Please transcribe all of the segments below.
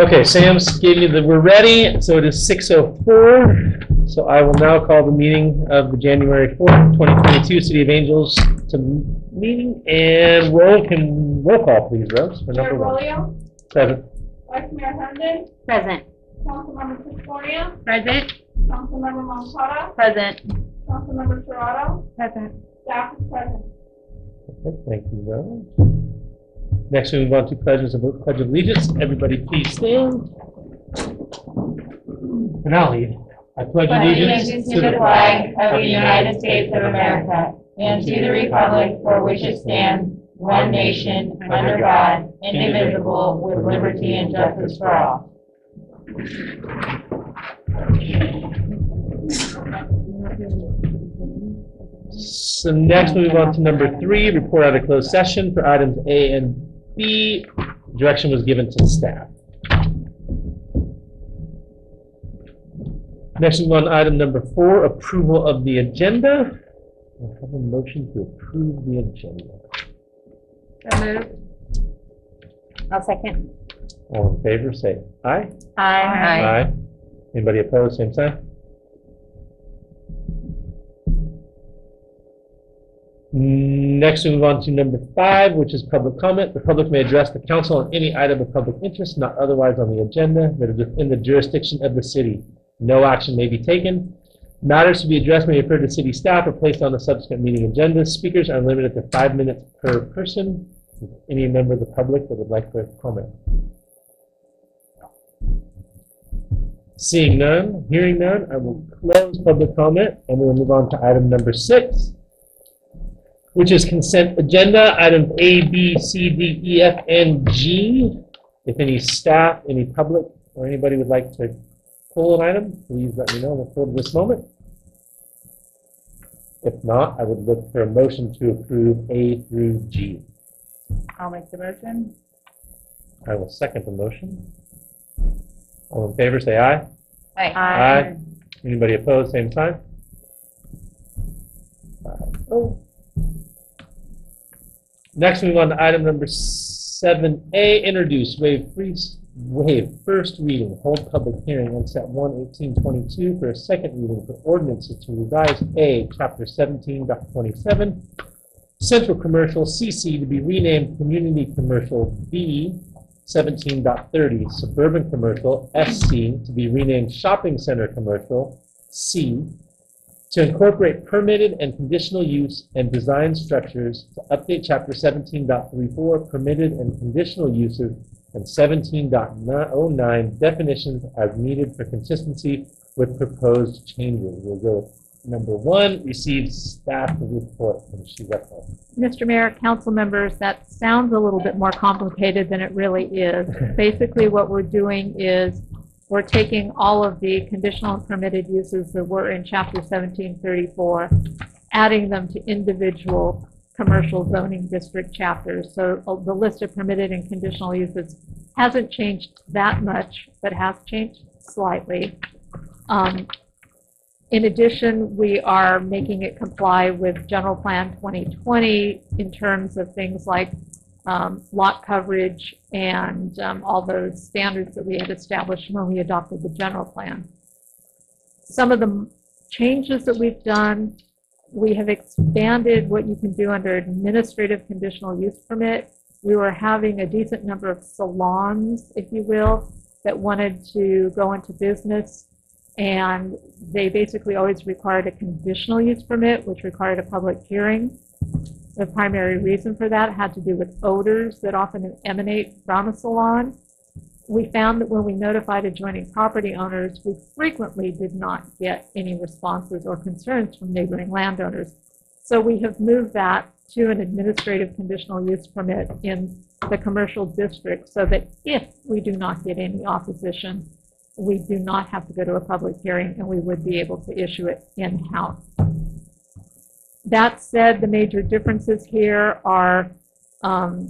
Okay, Sam's gave me the, we're ready, so it is six oh four. So I will now call the meeting of the January fourth, twenty twenty-two City of Angels to meeting and roll, can, roll call please, Rose, for Mayor number one. Rolio, Seven. Vice Mayor Herndon, Present. Councilmember Pistoria, Present. Councilmember Moncada, Present. Councilmember Torado, Present. staff is present. Okay, Thank you, Rose. Next, we move on to pledges of, pledge of allegiance. Everybody please stand. And I'll lead. I pledge allegiance to the flag of the United States of America and to the republic for which it stands, one nation, under God, indivisible, with liberty and justice for all. So next, we move on to number three, report out of closed session for items A and B. Direction was given to the staff. Next, we move on to item number four, approval of the agenda. I have a motion to approve the agenda. So moved. I'll second. All in favor, say aye. Aye. Aye. Anybody opposed, same sign? Next, we move on to number five, which is public comment. The public may address the council on any item of public interest not otherwise on the agenda that is within the jurisdiction of the city. No action may be taken. Matters to be addressed may refer to city staff or placed on the subsequent meeting agenda. Speakers are limited to five minutes per person. Any member of the public that would like to comment? Seeing none, hearing none, I will close public comment and we'll move on to item number six, which is consent agenda, items A, B, C, D, E, F, and G. If any staff, any public, or anybody would like to pull an item, please let me know we'll this moment. If not, I would look for a motion to approve A through G. I'll make the motion. I will second the motion. All in favor, say aye. Aye. Aye. Anybody opposed, same sign? Uh, oh. Next, we move on to item number seven A, introduce, waive free, waive first reading, hold public hearing on set one eighteen twenty-two for a second reading for ordinances to revise A, chapter seventeen central commercial CC to be renamed community commercial B, 17.30 suburban commercial, SC, to be renamed shopping center commercial, C, to incorporate permitted and conditional use and design structures to update chapter 17.34 permitted and conditional uses and 17.09 definitions as needed for consistency with proposed changes. We'll go number one, receive staff report from Sheila. Mr. Mayor, council members, that sounds a little bit more complicated than it really is. Basically, what we're doing is we're taking all of the conditional and permitted uses that were in chapter 1734, adding them to individual commercial zoning district chapters. So uh, the list of permitted and conditional uses hasn't changed that much, but has changed slightly. Um, in addition, we are making it comply with General Plan 2020 in terms of things like um, lot coverage and um, all those standards that we had established when we adopted the general plan. Some of the changes that we've done, we have expanded what you can do under administrative conditional use permit. We were having a decent number of salons, if you will, that wanted to go into business and they basically always required a conditional use permit, which required a public hearing. The primary reason for that had to do with odors that often emanate from a salon. We found that when we notified adjoining property owners, we frequently did not get any responses or concerns from neighboring landowners. So we have moved that to an administrative conditional use permit in the commercial district so that if we do not get any opposition, we do not have to go to a public hearing, and we would be able to issue it in-house. That said, the major differences here are um,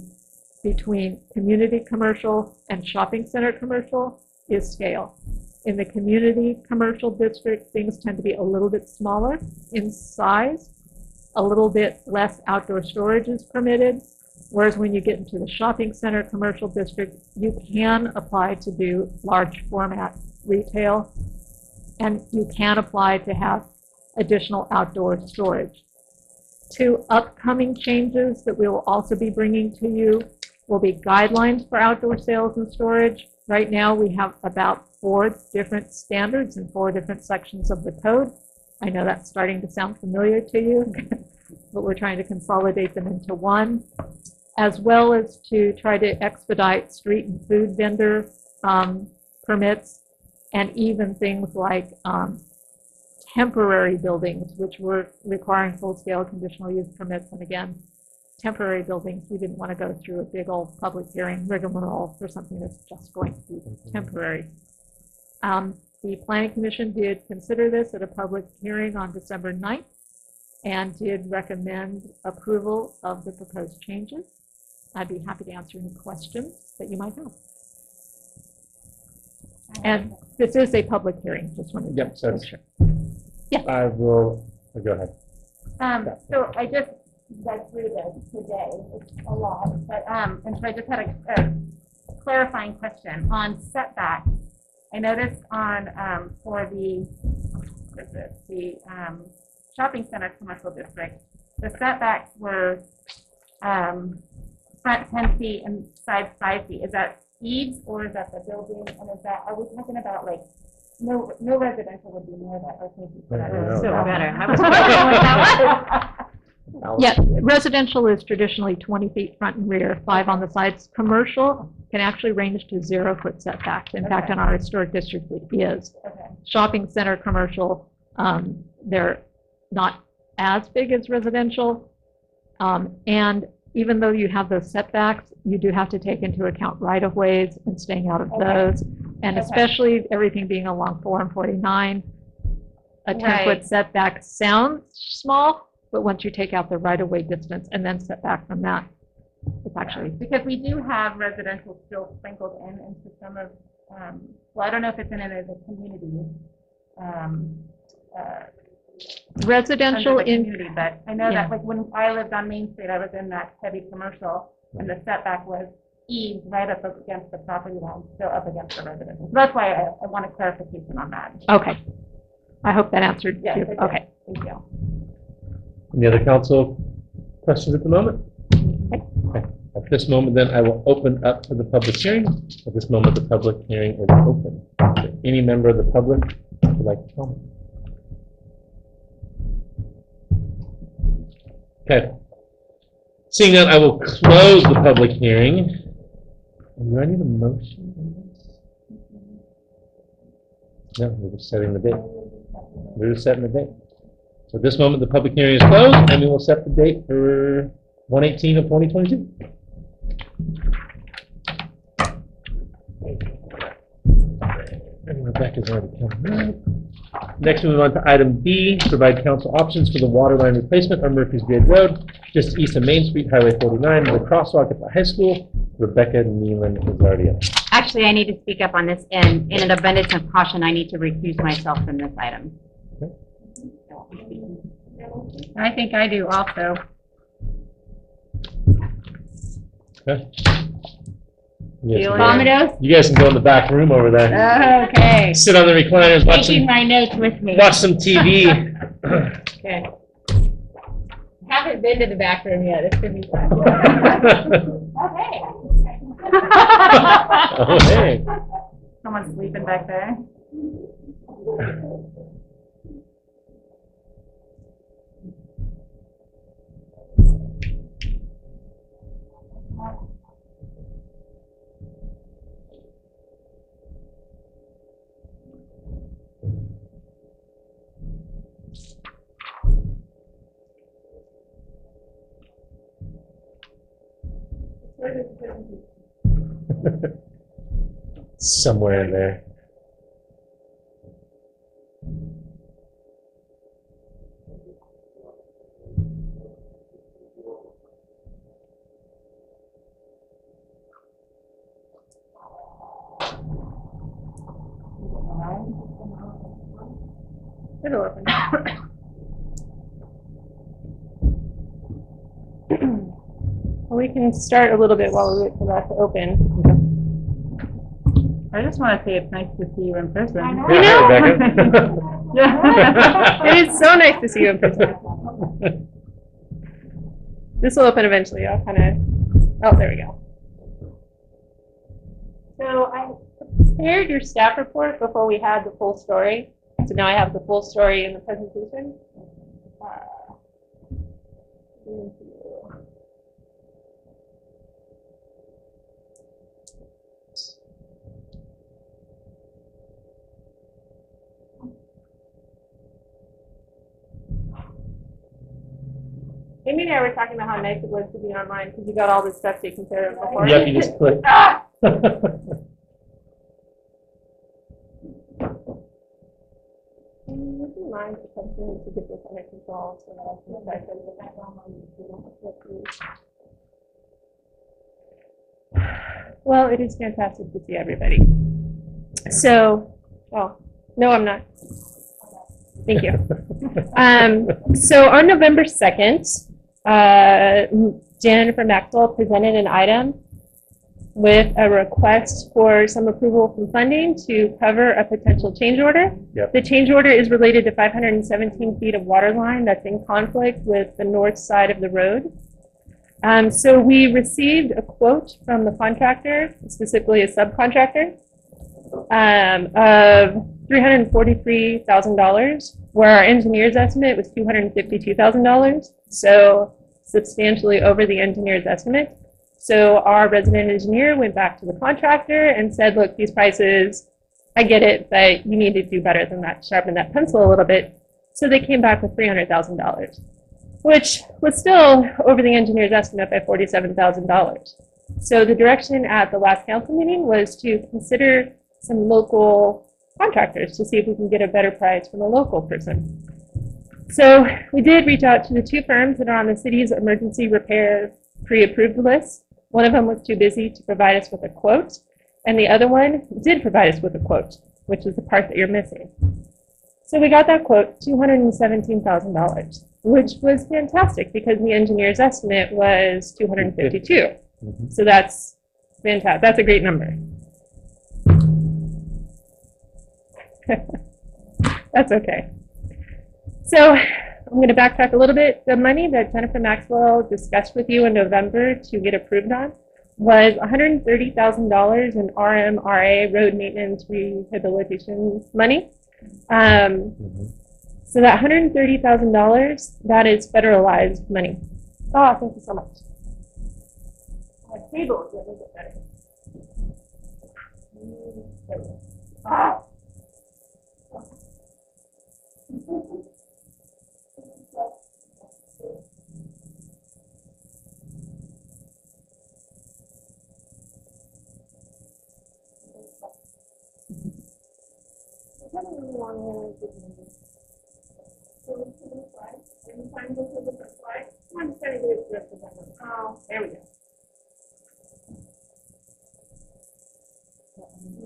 between community commercial and shopping center commercial is scale. In the community commercial district, things tend to be a little bit smaller in size, a little bit less outdoor storage is permitted, Whereas when you get into the shopping center commercial district, you can apply to do large format retail. And you can apply to have additional outdoor storage. Two upcoming changes that we will also be bringing to you will be guidelines for outdoor sales and storage. Right now, we have about four different standards and four different sections of the code. I know that's starting to sound familiar to you, but we're trying to consolidate them into one, as well as to try to expedite street and food vendor um, permits, and even things like um, temporary buildings, which were requiring full-scale conditional use permits. And again, temporary buildings, we didn't want to go through a big old public hearing rigmarole for something that's just going to be temporary. Um, The planning commission did consider this at a public hearing on December 9th and did recommend approval of the proposed changes. I'd be happy to answer any questions that you might have. And this is a public hearing, just wanted to Yep, so make sure. I will, oh, go ahead. Um, so I just read through this today, it's a lot, but, um, and so I just had a, a clarifying question on setbacks. I noticed on, um, for the, what is it, the, um, shopping center commercial district, the setbacks were, um, front ten feet and side five feet. Is that eaves or is that the building? And is that, are we talking about like, no, no residential would be near that, or thank you for that. No, no, no. So better. I was wondering what that was. Alice? Yeah, residential is traditionally 20 feet front and rear, five on the sides. Commercial can actually range to zero-foot setbacks. In fact, in our historic district, it is. Okay. Shopping center, commercial, um, they're not as big as residential. Um, And even though you have those setbacks, you do have to take into account right-of-ways and staying out of Okay. those. And Okay. especially everything being along 4 and 49, a 10-foot Right. setback sounds small, but once you take out the right-of-way distance and then setback from that, it's actually, Because we do have residential still sprinkled in into some of, um, well, I don't know if it's in it as a community, um, uh, residential under the in, community, but I know yeah. that like when I lived on Main Street, I was in that heavy commercial and the setback was eaves right up against the property line, still up against the residential. So That's why I, I want a clarification on that. okay. I hope that answered Yes, you. it did. Okay. Thank you. Any other council questions at the moment? Okay. At this moment, then, I will open up for the public hearing. At this moment, the public hearing is open. Is Any member of the public would like to comment? Okay. Seeing that, I will close the public hearing. Do I need a motion? on this? No, we're just setting the date. We're just setting the date. So at this moment, the public hearing is closed, and we will set the date for 118 of 2022. And Rebecca's already coming up. Next, we move on to item B, provide council options for the water line replacement on Murphy's Grade Road, just east of Main Street, Highway 49, the crosswalk at the high school. Rebecca Nealon is already up. Actually, I need to speak up on this, and in an abundance of caution, I need to recuse myself from this item. I think I do also. Okay? You guys can go- Vomitos? You guys can go in the back room over there. Okay. Sit on the recliners, watch Taking some, my notes with me. watch some TV. Okay. Haven't been to the back room yet. It's gonna be fun. Okay. Oh, hey. Someone's sleeping back there. Somewhere in there. It'll open. Well, we can start a little bit while we wait for that to open. I just want to say it's nice to see you in person. I know. Yeah, hi, Rebecca. Yeah. It is so nice to see you in person. This will open eventually. I'll kind of, oh, there we go. So I prepared your staff report before we had the full story. So now I have the full story in the presentation. Uh, Amy and I were talking about how nice it was to be online because you got all this stuff taken care of before. Yep, you just click. Ah! Would you mind attempting to get this under control so that I can start getting the background on Well, it is fantastic to see everybody. So, oh, no, I'm not. Thank you. Um, so on November 2nd, uh, Jennifer Maxwell presented an item with a request for some approval from funding to cover a potential change order. Yep. The change order is related to 517 feet of water line that's in conflict with the north side of the road. Um, so we received a quote from the contractor, specifically a subcontractor, um, of $343,000, where our engineer's estimate was $252,000. So substantially over the engineer's estimate. So our resident engineer went back to the contractor and said, look, these prices, I get it, but you need to do better than that, sharpen that pencil a little bit. So they came back with $300,000, which was still over the engineer's estimate by $47,000. So the direction at the last council meeting was to consider some local contractors to see if we can get a better price from a local person. So we did reach out to the two firms that are on the city's emergency repair pre-approved list. One of them was too busy to provide us with a quote, and the other one did provide us with a quote, which is the part that you're missing. So we got that quote, $217,000, which was fantastic because the engineer's estimate was 252. Mhm. So that's fantastic. That's a great number. That's okay. So I'm going to backtrack a little bit. The money that Jennifer Maxwell discussed with you in November to get approved on was $130,000 in RMRA, road maintenance rehabilitation money. Um, Mhm. so that $130,000, that is federalized money. Oh, thank you so much. My table is a little bit better. Ah.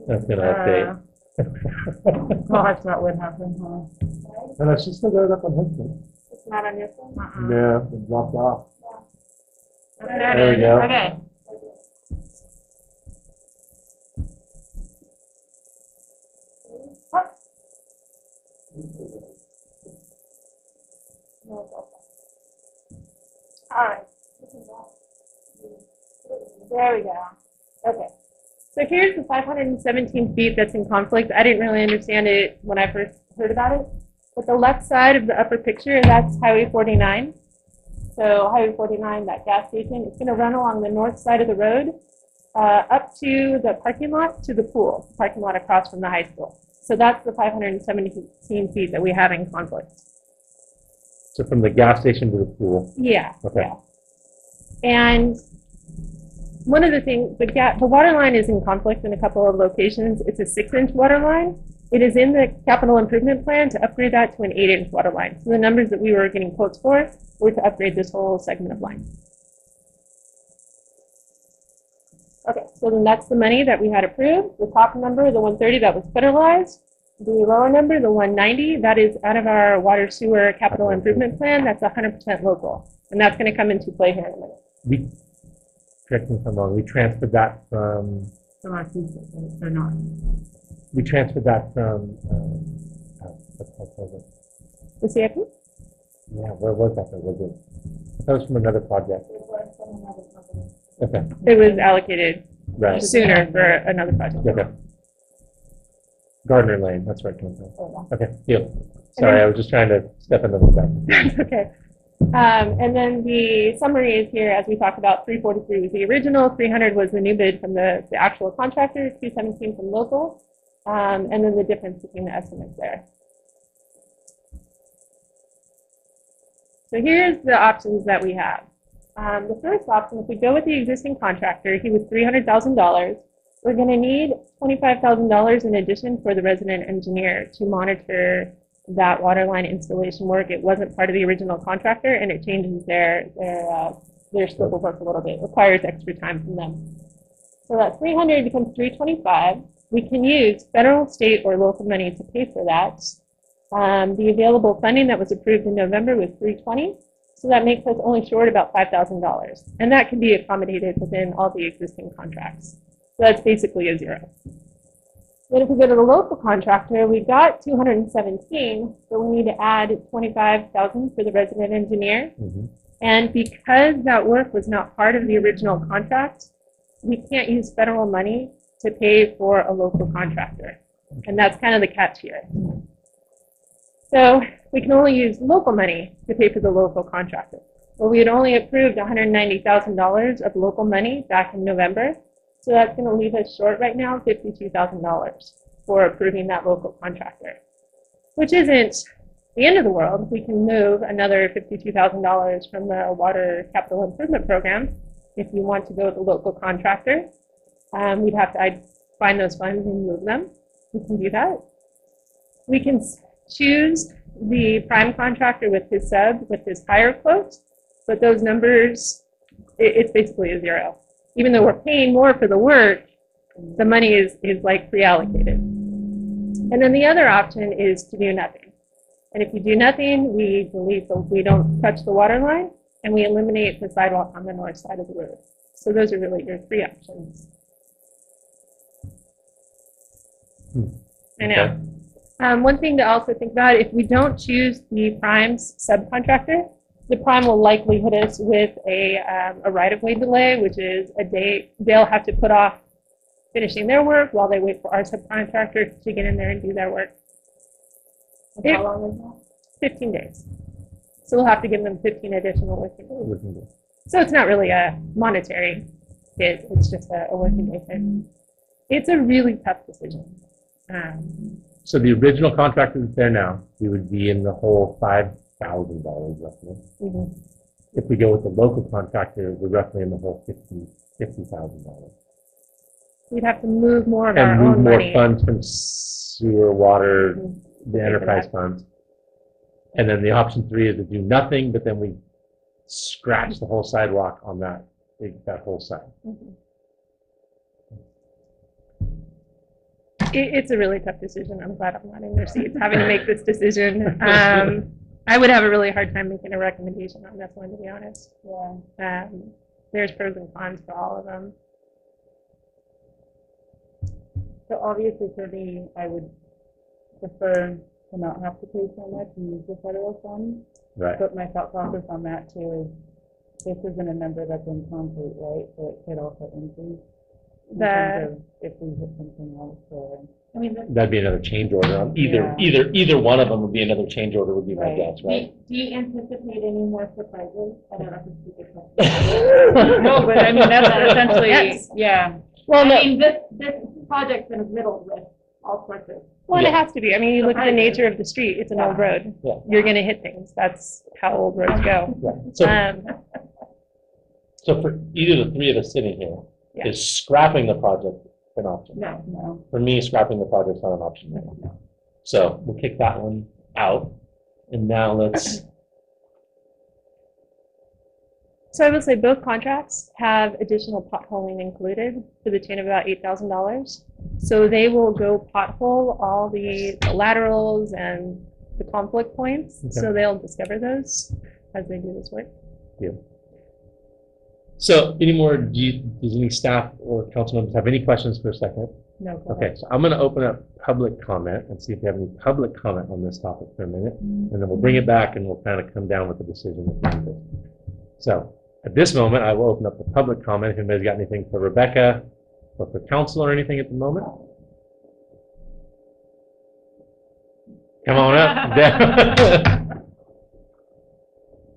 That's gonna update. Uh, gosh, that would happen, huh? And I should still got it up on phone. It's not on your phone? Uh-uh. Yeah, it dropped off. There There we go. Okay. All right. There we go. Okay. So here's the 517 feet that's in conflict. I didn't really understand it when I first heard about it. But the left side of the upper picture, that's Highway 49. So Highway 49, that gas station, it's going to run along the north side of the road uh, up to the parking lot to the pool, the parking lot across from the high school. So that's the 517 feet that we have in conflict. So from the gas station to the pool. Yeah. Okay. yeah. And one of the things, the ga, the water line is in conflict in a couple of locations. It's a six-inch water line. It is in the capital improvement plan to upgrade that to an eight-inch water line. So the numbers that we were getting quotes for were to upgrade this whole segment of line. Okay, so then that's the money that we had approved. The top number, the 130, that was federalized. The lower number, the 190, that is out of our water sewer capital improvement plan. That's 100% local. And that's going to come into play here in a minute. We, correct me if I'm wrong, we transferred that from, From our food system, or not? We transferred that from, um, uh, what the heck was it? The CIP? Yeah, where was that? Was it? That was from another project. Okay, It was allocated right, sooner for another project. okay. Gardner Lane, that's where it came from. Okay, deal. Sorry, I was just trying to step into the back. Okay. Um, and then the summary is here, as we talked about, three forty-three was the original, three hundred was the new bid from the, the actual contractor, two seventeen from local, um, and then the difference between the estimates there. So here's the options that we have. Um, the first option, if we go with the existing contractor, he was three hundred thousand dollars. We're gonna need twenty-five thousand dollars in addition for the resident engineer to monitor that water line installation work. It wasn't part of the original contractor and it changes their, their, uh, their scope of work a little bit, requires extra time from them. So that three hundred becomes three twenty-five. We can use federal, state, or local money to pay for that. Um, the available funding that was approved in November was three twenty, so that makes us only short about five thousand dollars. And that can be accommodated within all the existing contracts. So that's basically a zero. Then if we go to the local contractor, we've got two hundred and seventeen, so we need to add twenty-five thousand for the resident engineer. Mhm. And because that work was not part of the original contract, we can't use federal money to pay for a local contractor. And that's kind of the catch here. So we can only use local money to pay for the local contractor. Well, we had only approved $190,000 of local money back in November. So that's going to leave us short right now $52,000 for approving that local contractor, which isn't the end of the world. We can move another $52,000 from the water capital improvement program if you want to go with a local contractor. Um, we'd have to I'd find those funds and move them. We can do that. We can choose the prime contractor with his sub, with his higher quote, but those numbers, it, it's basically a zero. Even though we're paying more for the work, the money is, is like pre-allocated. And then the other option is to do nothing. And if you do nothing, we the, we don't touch the water line, and we eliminate the sidewalk on the north side of the road. So those are really your three options. I know. Um, one thing to also think about, if we don't choose the prime's subcontractor, the prime will likely hit us with a, um, a right-of-way delay, which is a day, they'll have to put off finishing their work while they wait for our subcontractor to get in there and do their work. How long is that? Fifteen days. So we'll have to give them fifteen additional working days. We can do- So it's not really a monetary hit, it's just a, a working day hit. It's a really tough decision. Um, So the original contractor that's there now, we would be in the whole five thousand dollars roughly. mhm. If we go with the local contractor, we're roughly in the whole fifty, fifty thousand dollars. We'd have to move more of our And move own more money. funds from sewer, water, Mhm. the enterprise funds. And then the option three is to do nothing, but then we scratch the whole sidewalk on that, that whole side. Mhm. It, it's a really tough decision. I'm glad I'm not in your seats having to make this decision. Um, I would have a really hard time making a recommendation on this one, to be honest. Yeah. Um, there's pros and cons for all of them. So obviously for me, I would prefer to not have to pay so much and use the federal funds. Right. But my thought process on that too is this isn't a number that's in concrete, right? So it could also increase. In The- of If we hit something else or. I mean, the- That'd be another change order on either, Yeah. either, either one of them would be another change order would be my Right. guess, do right? you, do you anticipate any more surprises? I don't know if it's a good question. No, but I mean, that's essentially, Yes. yeah. Well, no, I mean, this, this project's been riddled with all sorts of, well, and it has to be. I mean, you look at the nature of the street. It's an old road. Yeah. You're going to hit things. That's how old roads go. Yeah. So, Um, so for either the three of us sitting here, Yeah. is scrapping the project an option? no. No. For me, scrapping the project's not an option right now. So we'll kick that one out. And now let's, So I will say both contracts have additional potholing included to the tune of about eight thousand dollars. So they will go pothole all the laterals and the conflict points. Okay. So they'll discover those as they do this work. So any more, do you, does any staff or council members have any questions for a second? No, go Okay, so I'm going to open up public comment and see if we have any public comment on this topic for a minute. And then we'll bring it back and we'll kind of come down with the decision at the end of it. So at this moment, I will open up the public comment. If anybody's got anything for Rebecca or for council or anything at the moment. Come on up.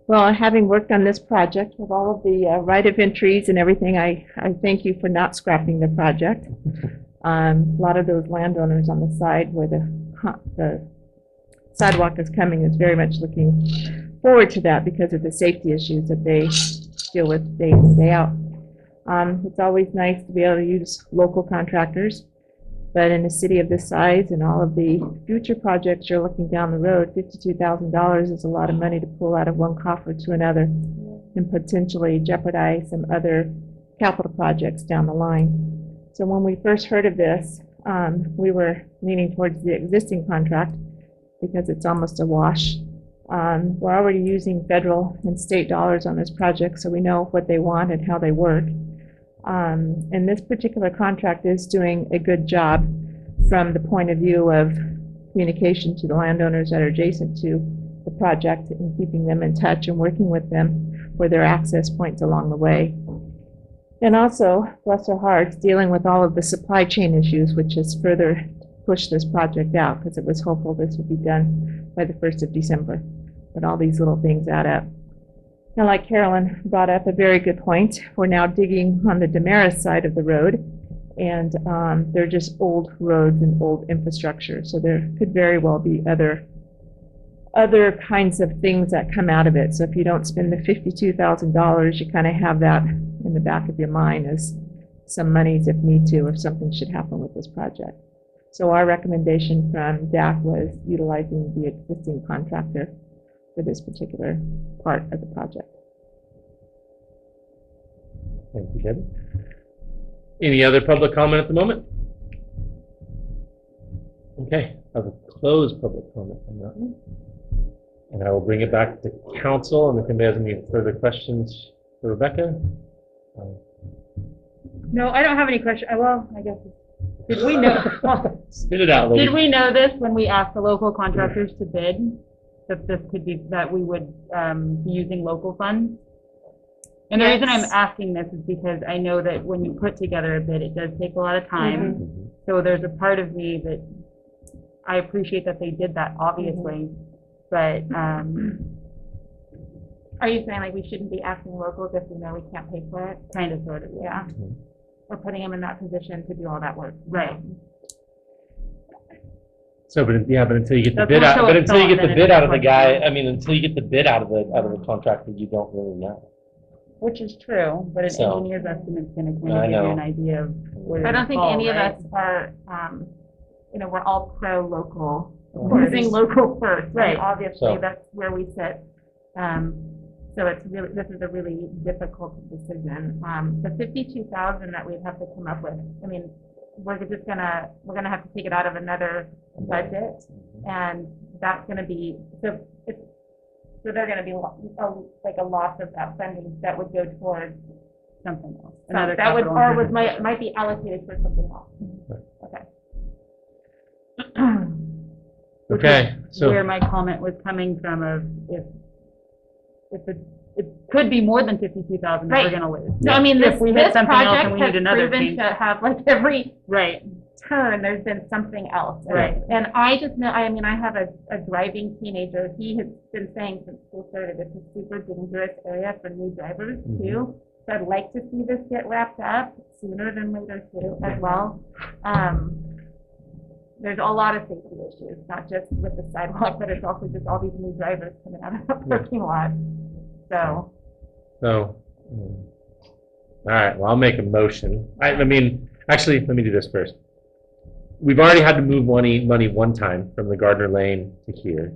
Well, having worked on this project with all of the uh, right of entries and everything, I, I thank you for not scrapping the project. Um, A lot of those landowners on the side where the, the sidewalk is coming is very much looking forward to that because of the safety issues that they deal with day in, day out. Um, It's always nice to be able to use local contractors, but in a city of this size and all of the future projects you're looking down the road, fifty-two thousand dollars is a lot of money to pull out of one coffer to another and potentially jeopardize some other capital projects down the line. So when we first heard of this, um, we were leaning towards the existing contract because it's almost a wash. Um, we're already using federal and state dollars on this project, so we know what they want and how they work. Um, and this particular contract is doing a good job from the point of view of communication to the landowners that are adjacent to the project and keeping them in touch and working with them for their access points along the way. And also, bless their hearts, dealing with all of the supply chain issues, which has further pushed this project out because it was hopeful this would be done by the 1st of December. But all these little things add up. Like Carolyn brought up a very good point, we're now digging on the Damaris side of the road, and um, they're just old roads and old infrastructure, so there could very well be other, other kinds of things that come out of it. So if you don't spend the fifty-two thousand dollars, you kind of have that in the back of your mind as some monies if need to, if something should happen with this project. So our recommendation from DAC was utilizing the existing contractor for this particular part of the project. Thank you, Debbie. Any other public comment at the moment? Okay, I will close public comment on that one. And I will bring it back to council, and if anybody has any further questions for Rebecca? um, No, I don't have any question, uh, well, I guess, did we know, Spit it out, lady. did we know this when we asked the local contractors to bid? That this could be, that we would, um, be using local funds? And the reason I'm asking this is because I know that when you put together a bid, it does take a lot of time. Mhm. So there's a part of me that, I appreciate that they did that, obviously, but, um, Are you saying like we shouldn't be asking locals if we know we can't pay for it? kind of, sort of, yeah. Mhm. Or putting them in that position to do all that work? Right. So, but, yeah, but until you get the That's bid more out, so but a until you thought get the than bid out of the guy. I mean, until you get the bid out of the, out of the contractor, you don't really know. Which is true, but an So- engineer's estimate's gonna kind I of give you know. an idea of where I don't think fall, any of us are, um, you know, we're all pro-local, Right. using local first. and Right. Obviously, So- that's where we sit. Um, so it's really, this is a really difficult decision. Um, the fifty-two thousand that we'd have to come up with, I mean, we're just gonna, we're gonna have to take it out of another budget. Mm-hmm. And that's gonna be, so it's, so they're gonna be lo- a- like a loss of that funding that would go towards Something else. some- Another That would, capital or was, might, might be allocated for something else. Mm-hmm. Okay. Okay, so. Where my comment was coming from of if, if it, it could be more than fifty-two thousand that we're Right. gonna lose. So I mean, this, If we hit this something else and project we has need another proven change. to have, like, every Right, turn, there's been something else. And- Right. And I just know, I mean, I have a, a driving teenager, he has been saying since school started, it's a super dangerous area for new drivers Mhm. too. So I'd like to see this get wrapped up sooner than later too, as well. Um, there's a lot of safety issues, not just with the sidewalk, but it's also just all these new drivers coming out of the parking lot. So, So, mm. all right, well, I'll make a motion. I, I mean, actually, let me do this first. We've already had to move money, money one time from the Gardner Lane to here.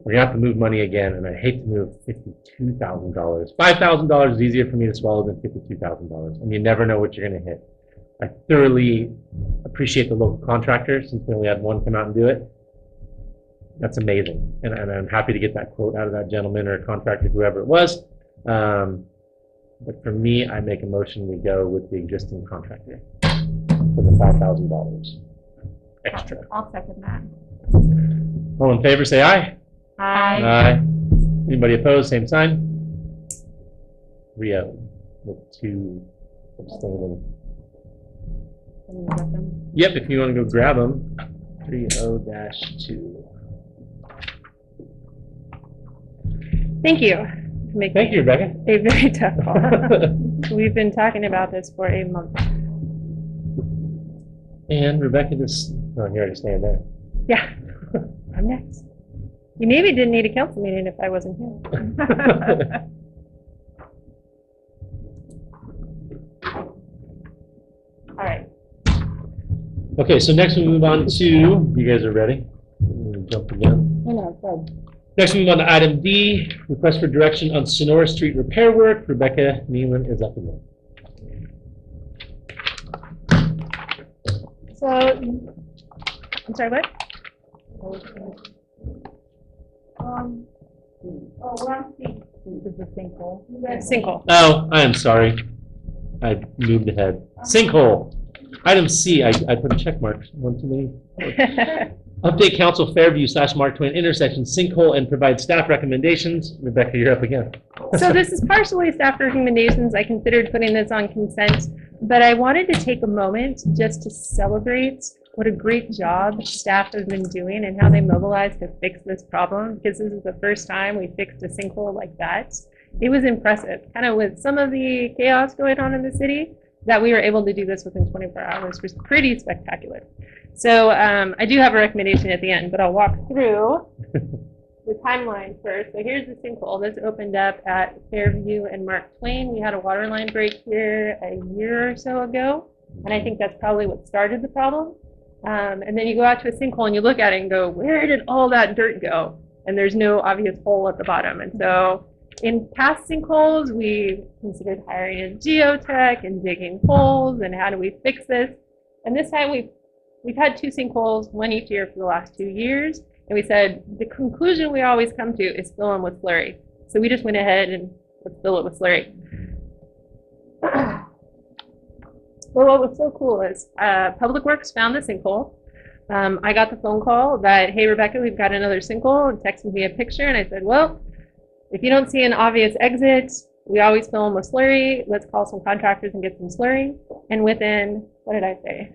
We're gonna have to move money again, and I hate to move fifty-two thousand dollars. Five thousand dollars is easier for me to swallow than fifty-two thousand dollars, and you never know what you're gonna hit. I thoroughly appreciate the local contractor, since we only had one come out and do it that's amazing. And, and, I'm happy to get that quote out of that gentleman or contractor, whoever it was. Um, but for me, I make a motion we go with the existing contractor for the $5,000 extra. I'll second that. All in favor, say aye. Aye. Anybody opposed, same sign? Rio, with two abstaining. Yep, if you want to go grab them, 30-2. Thank you for making Thank you, Rebecca. a very tough call. We've been talking about this for a month. And Rebecca just, oh, you already stand there. Yeah, I'm next. You maybe didn't need a council meeting if I wasn't here. All right. Okay, so next we move on to, you guys are ready? Gonna Jump again. I know, good. Next we move on to item D, request for direction on Sonora Street repair work. Rebecca Nealon is up again. So, I'm sorry, what? Um, oh, we're on C. This is a sinkhole. Sinkhole. Oh, I am sorry. I moved ahead. Sinkhole. Item C, I, I put a check mark, one too many. Update council Fairview slash Mark Twain intersection sinkhole and provide staff recommendations. Rebecca, you're up again. So this is partially staff recommendations. I considered putting this on consent, but I wanted to take a moment just to celebrate what a great job staff has been doing and how they mobilized to fix this problem, because this is the first time we fixed a sinkhole like that. It was impressive, kind of with some of the chaos going on in the city, that we were able to do this within 24 hours was pretty spectacular. So um, I do have a recommendation at the end, but I'll walk through the timeline first. So here's the sinkhole. This opened up at Fairview and Mark Twain. We had a water line break here a year or so ago, and I think that's probably what started the problem. Um, and then you go out to a sinkhole and you look at it and go, where did all that dirt go? And there's no obvious hole at the bottom. And so in past sinkholes, we considered hiring a geotech and digging holes and how do we fix this? And this time we we've had two sinkholes, one each year for the last two years. And we said the conclusion we always come to is fill them with slurry. So we just went ahead and let's fill it with slurry. Well, what was so cool is uh, Public Works found the sinkhole. Um, I got the phone call that, hey, Rebecca, we've got another sinkhole, and texted me a picture. And I said, well, if you don't see an obvious exit, we always fill them with slurry. Let's call some contractors and get some slurry. And within, what did I say?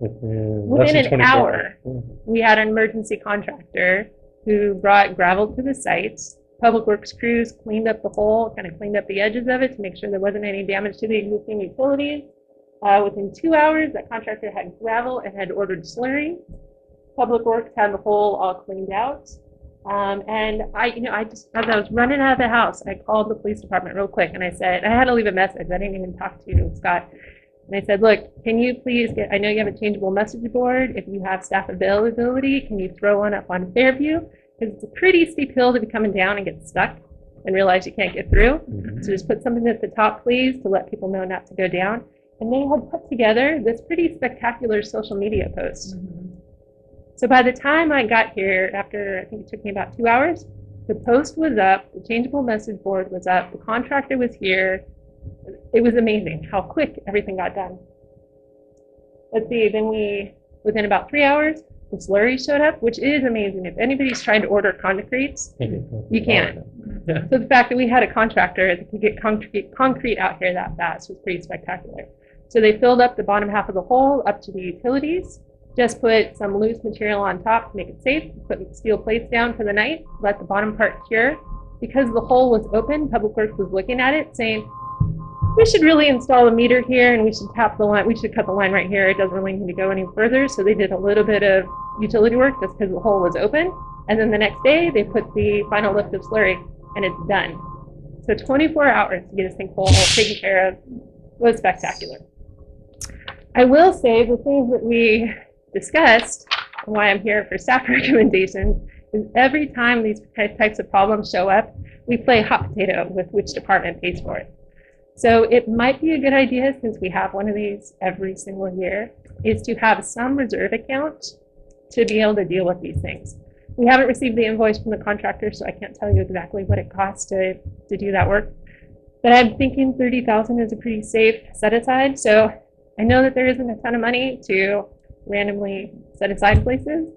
Within Within an 24 hour. we had an emergency contractor who brought gravel to the site. Public Works crews cleaned up the hole, kind of cleaned up the edges of it to make sure there wasn't any damage to the existing utilities. Uh, within two hours, that contractor had gravel and had ordered slurry. Public Works had the hole all cleaned out. Um, and I, you know, I just, as I was running out of the house, I called the police department real quick and I said, I had to leave a message. I didn't even talk to you, Scott. And I said, look, can you please get, I know you have a changeable message board. If you have staff availability, can you throw one up on Fairview? Because it's a pretty steep hill to be coming down and get stuck and realize you can't get through. Mhm. So just put something at the top, please, to let people know not to go down. And they had put together this pretty spectacular social media post. So by the time I got here, after I think it took me about two hours, the post was up, the changeable message board was up, the contractor was here. It was amazing how quick everything got done. Let's see, then we, within about three hours, the slurry showed up, which is amazing. If anybody's trying to order concrete, You can't. Yeah. so the fact that we had a contractor that could get concrete, concrete out here that fast was pretty spectacular. So they filled up the bottom half of the hole up to the utilities, just put some loose material on top to make it safe, put steel plates down for the night, let the bottom part cure. Because the hole was open, Public Works was looking at it saying, we should really install a meter here and we should tap the line, we should cut the line right here. It doesn't really need to go any further. So they did a little bit of utility work just because the hole was open. And then the next day, they put the final lift of slurry and it's done. So 24 hours to get a sinkhole taken care of was spectacular. I will say the things that we discussed, and why I'm here for staff recommendations, is every time these types of problems show up, we play hot potato with which department pays for it. So it might be a good idea, since we have one of these every single year, is to have some reserve account to be able to deal with these things. We haven't received the invoice from the contractor, so I can't tell you exactly what it costs to, to do that work. But I'm thinking thirty thousand is a pretty safe set aside, so I know that there isn't a ton of money to randomly set aside places.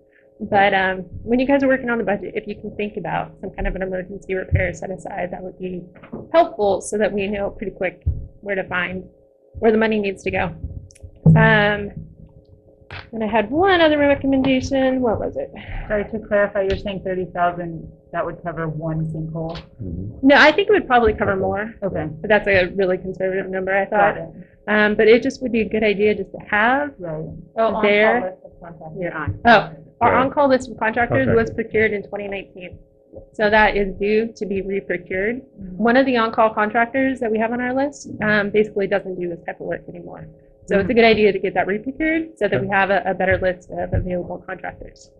But um, when you guys are working on the budget, if you can think about some kind of an emergency repair set aside, that would be helpful so that we know pretty quick where to find, where the money needs to go. Um, and I had one other recommendation, what was it? Sorry, to clarify, you're saying thirty thousand, that would cover one sinkhole? Mhm. No, I think it would probably cover more, Okay. but that's a really conservative number, I Got thought. it. Um, but it just would be a good idea just to have Right. Oh, on-call There. list of contractors. You're on. Oh, our Right. on-call list of contractors was procured in 2019. So that is due to be re-procured. One of the on-call contractors that we have on our list um, basically doesn't do this type of work anymore. So it's a good idea to get that re-procured so that we have a, a better list of available contractors.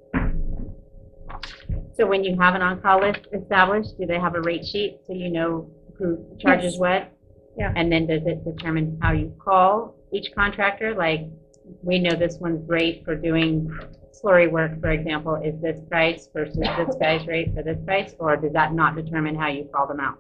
So when you have an on-call list established, do they have a rate sheet so you know who charges Yes. what? Yeah. And then does it determine how you call each contractor? Like, we know this one's great for doing slurry work, for example, is this price versus this guy's rate for this price? Or does that not determine how you call them out?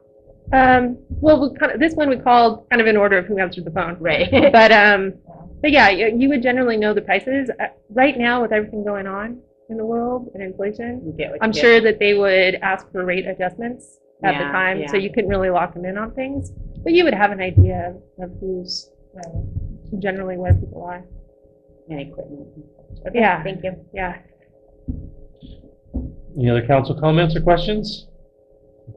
Um, well, we kind of, this one we called kind of in order of who answered the phone. Right. But, um, but yeah, you, you would generally know the prices. Uh, Right now, with everything going on in the world and inflation, You get what I'm sure that they would ask for rate adjustments at the Yeah, time, so you couldn't really lock them in on things. But you would have an idea of of who's uh, generally where people are. And equipment. Okay, Yeah. Thank you. Yeah. Any other council comments or questions?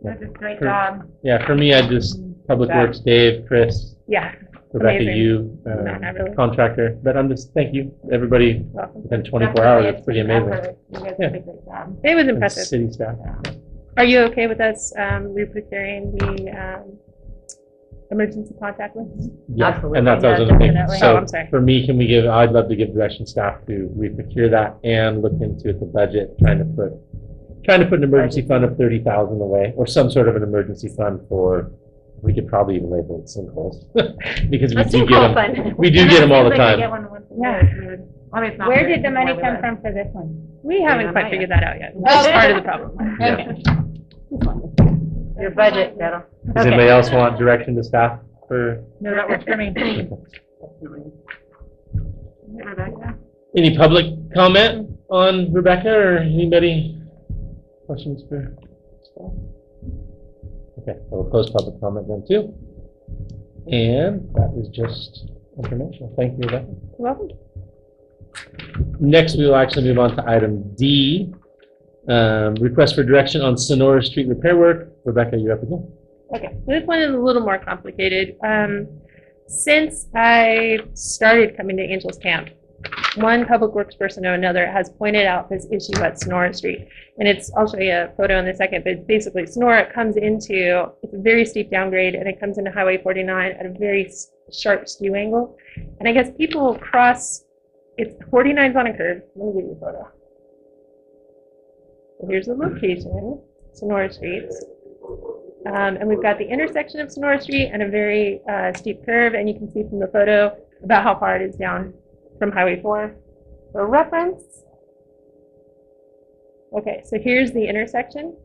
That's a great Sure. job. Yeah, for me, I just, Public Yeah. Works, Dave, Chris, Yeah. Rebecca, Amazing. you, No, uh, not really. contractor, but I'm just, thank you, everybody, Welcome. within twenty-four hours, a it's pretty amazing. effort. You guys Yeah. did a great job. It was And impressive. City staff. Are you okay with us um, re-procuring the um, emergency contact list? Yeah, Absolutely, and that's, what I was yeah, gonna definitely. Oh, So I'm sorry. for me, can we give, I'd love to give direction staff to re-procure that and look into the budget, trying to put, trying to put an emergency fund of thirty thousand away, or some sort of an emergency fund for, we could probably even label it sinkholes. Because we A do get sinkhole them, fund. we do get them all the Seems like we get time. one once a Yeah. year. We would- I mean, it's not Where did the money come from for this one? We haven't quite figured that out yet. That's part of the problem. Yeah. Your budget, Gretel. Does anybody else want direction to staff for, No, that works for me. Rebecca? any public comment on Rebecca or anybody? Questions for staff? Okay, we'll close public comment then too. And that is just informational. Thank you, Rebecca. Welcome. Next, we will actually move on to item D, um, request for direction on Sonora Street repair work. Rebecca, you're up again. Okay, so this one is a little more complicated. Um, since I started coming to Angels Camp, one public works person or another has pointed out this issue at Sonora Street. And it's, I'll show you a photo in a second, but it's basically Sonora comes into, it's a very steep downgrade and it comes into Highway 49 at a very sharp skew angle. And I guess people cross, it's 49's on a curve. Let me give you a photo. So here's the location, Sonora Street. Um, and we've got the intersection of Sonora Street and a very uh, steep curve, and you can see from the photo about how far it is down from Highway 4. For reference, okay, so here's the intersection.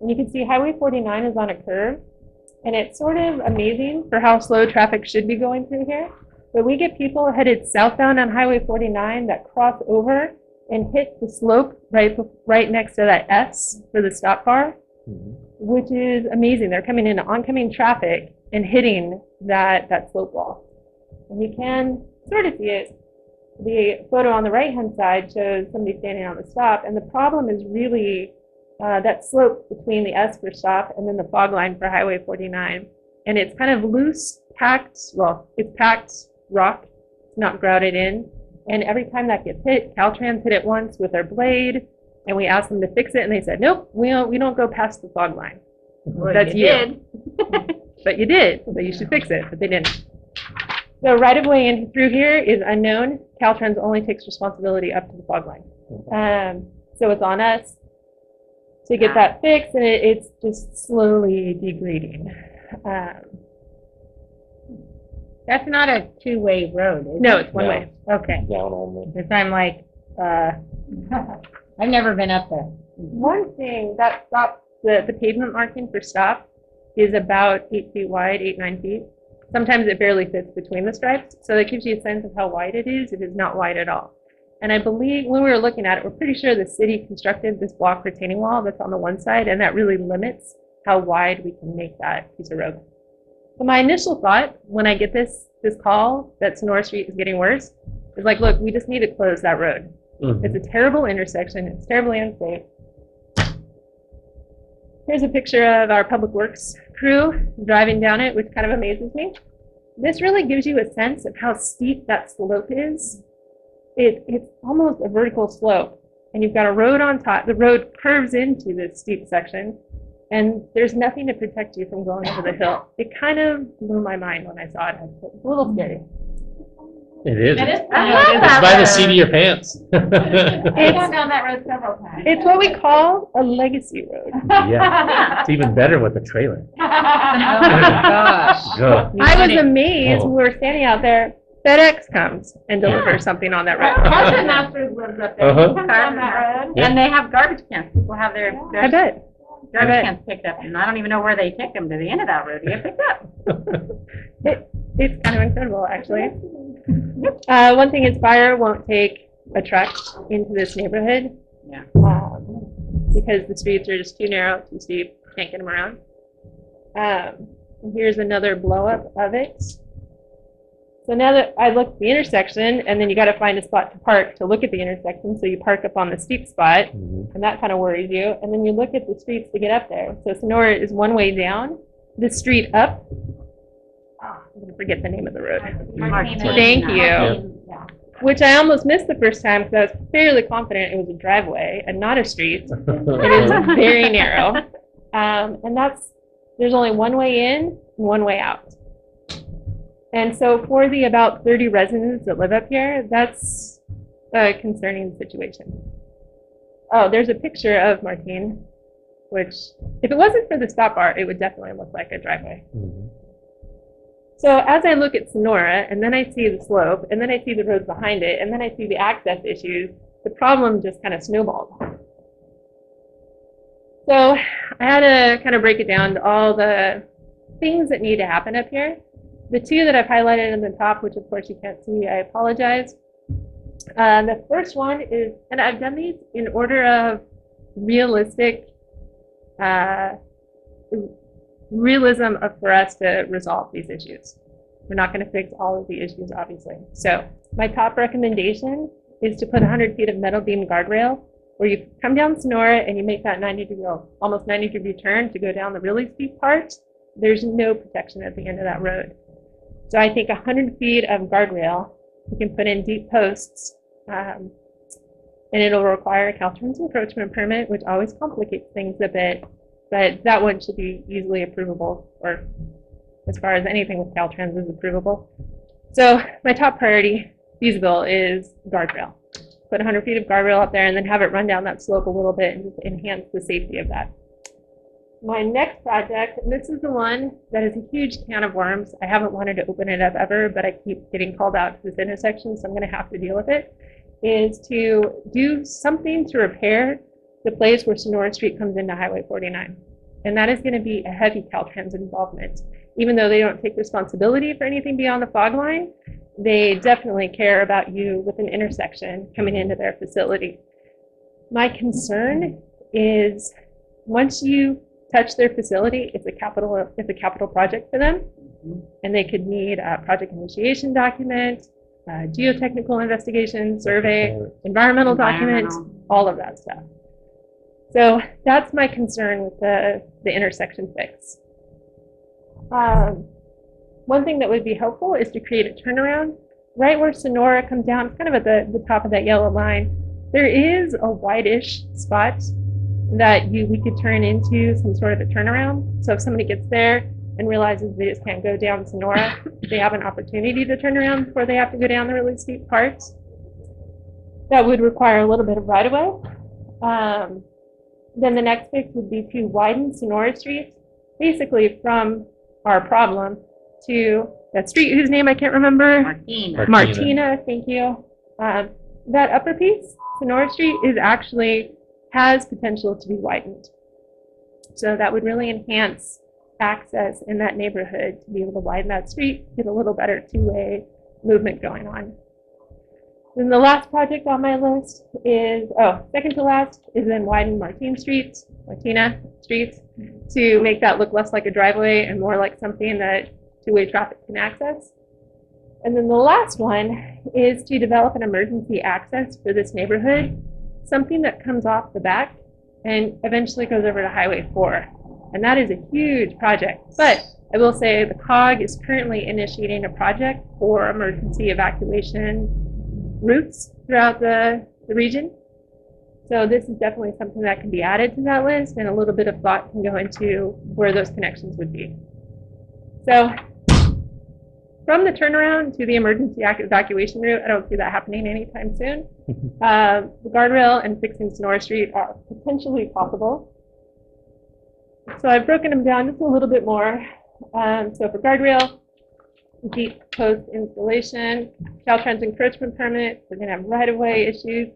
And you can see Highway 49 is on a curve, and it's sort of amazing for how slow traffic should be going through here. But we get people headed southbound on Highway 49 that cross over and hit the slope right, right next to that S for the stop bar which is amazing. They're coming into oncoming traffic and hitting that, that slope wall. And you can sort of see it. The photo on the right-hand side shows somebody standing on the stop, and the problem is really uh, that slope between the S for stop and then the fog line for Highway 49. And it's kind of loose, packed, well, it's packed rock, it's not grouted in. And every time that gets hit, Caltrans hit it once with their blade, and we asked them to fix it, and they said, nope, we don't, we don't go past the fog line. That's you. did. But you did, so you should fix it, but they didn't. So right of way in through here is unknown. Caltrans only takes responsibility up to the fog line. Um, so it's on us to get that fixed, and it, it's just slowly degrading. Um, That's not a two-way road, is it? no, it's one No. way. Okay, Down on because I'm like, uh, I've never been up there. One thing that stops the, the pavement marking for stop is about eight feet wide, eight, nine feet. Sometimes it barely fits between the stripes, so that gives you a sense of how wide it is. It is not wide at all. And I believe when we were looking at it, we're pretty sure the city constructed this block retaining wall that's on the one side, and that really limits how wide we can make that piece of road. But my initial thought when I get this this call that Sonora Street is getting worse is like, look, we just need to close that road. Mhm. It's a terrible intersection. It's terribly unsafe. Here's a picture of our public works crew driving down it, which kind of amazes me. This really gives you a sense of how steep that slope is. It, it's almost a vertical slope, and you've got a road on top. The road curves into this steep section, and there's nothing to protect you from going over the hill. It kind of blew my mind when I saw it. It's a little scary. It is. It is It's I love good. that by the seat of your pants. I've It's- gone down that road several times. It's what we call a legacy road. Yeah. It's even better with the trailer. Oh, gosh. Ugh. I was amazed Oh. when we were standing out there. FedEx comes and delivers something on that road. Carson Masters lives up there. Uh-huh. He comes down that road. Yeah. And they have garbage cans. People have their, I their bet. I bet. garbage cans picked up, and I don't even know where they take them to the end of that road to get picked up. It's kind of incredible, actually. Uh, one thing is fire won't take a truck into this neighborhood. Yeah. Um, because the streets are just too narrow, too steep, can't get them around. Um, here's another blow up of it. So now that I look at the intersection, and then you got to find a spot to park to look at the intersection, so you park up on the steep spot. Mhm. and that kind of worries you. And then you look at the streets to get up there. So Sonora is one way down. The street up, oh, I'm going to forget the name of the road, Martina. Thank you. Yeah. which I almost missed the first time because I was fairly confident it was a driveway and not a street. It is very narrow. Um, and that's, there's only one way in and one way out. And so for the about 30 residents that live up here, that's a concerning situation. Oh, there's a picture of Martine, which if it wasn't for the stop bar, it would definitely look like a driveway. Mhm. So as I look at Sonora, and then I see the slope, and then I see the roads behind it, and then I see the access issues, the problem just kind of snowballed. So I had to kind of break it down to all the things that need to happen up here. The two that I've highlighted in the top, which of course you can't see, I apologize. Uh, the first one is, and I've done these in order of realistic, uh, realism of, for us to resolve these issues. We're not going to fix all of the issues, obviously. So my top recommendation is to put 100 feet of metal beam guardrail where you come down Sonora and you make that 90 degree, almost 90 degree turn to go down the really steep part. There's no protection at the end of that road. So I think 100 feet of guardrail, you can put in deep posts, um, and it'll require a Caltrans encroachment permit, which always complicates things a bit but that one should be easily approvable, or as far as anything with Caltrans is approvable. So my top priority, feasible, is guardrail. Put 100 feet of guardrail up there and then have it run down that slope a little bit and just enhance the safety of that. My next project, and this is the one that is a huge can of worms. I haven't wanted to open it up ever, but I keep getting called out to this intersection, so I'm going to have to deal with it, is to do something to repair the place where Sonora Street comes into Highway 49. And that is going to be a heavy Caltrans involvement. Even though they don't take responsibility for anything beyond the fog line, they definitely care about you with an intersection coming into their facility. My concern is once you touch their facility, it's a capital, it's a capital project for them. And they could need a project initiation document, a geotechnical investigation, survey, environmental documents, Environmental. all of that stuff. So that's my concern with the, the intersection fix. Um, one thing that would be helpful is to create a turnaround right where Sonora comes down, it's kind of at the, the top of that yellow line. There is a wide-ish spot that you we could turn into some sort of a turnaround. So if somebody gets there and realizes they just can't go down Sonora, they have an opportunity to turn around before they have to go down the really steep parts. That would require a little bit of right-of-way. Um, then the next fix would be to widen Sonora Street, basically from our problem to that street whose name I can't remember. Martina. Martina. Martina, thank you. Um, that upper piece, Sonora Street, is actually has potential to be widened. So that would really enhance access in that neighborhood to be able to widen that street, get a little better two-way movement going on. Then the last project on my list is, oh, second to last is then widen Martine Street, Martina streets, to make that look less like a driveway and more like something that two-way traffic can access. And then the last one is to develop an emergency access for this neighborhood, something that comes off the back and eventually goes over to Highway 4. And that is a huge project. But I will say the COG is currently initiating a project for emergency evacuation routes throughout the, the region. So this is definitely something that can be added to that list and a little bit of thought can go into where those connections would be. So from the turnaround to the emergency evacuation route, I don't see that happening anytime soon. Uh, the guardrail and fixing Sonora Street are potentially possible. So I've broken them down just a little bit more. Um, so for guardrail, deep post installation, Caltrans encroachment permit, we're gonna have right-of-way issues.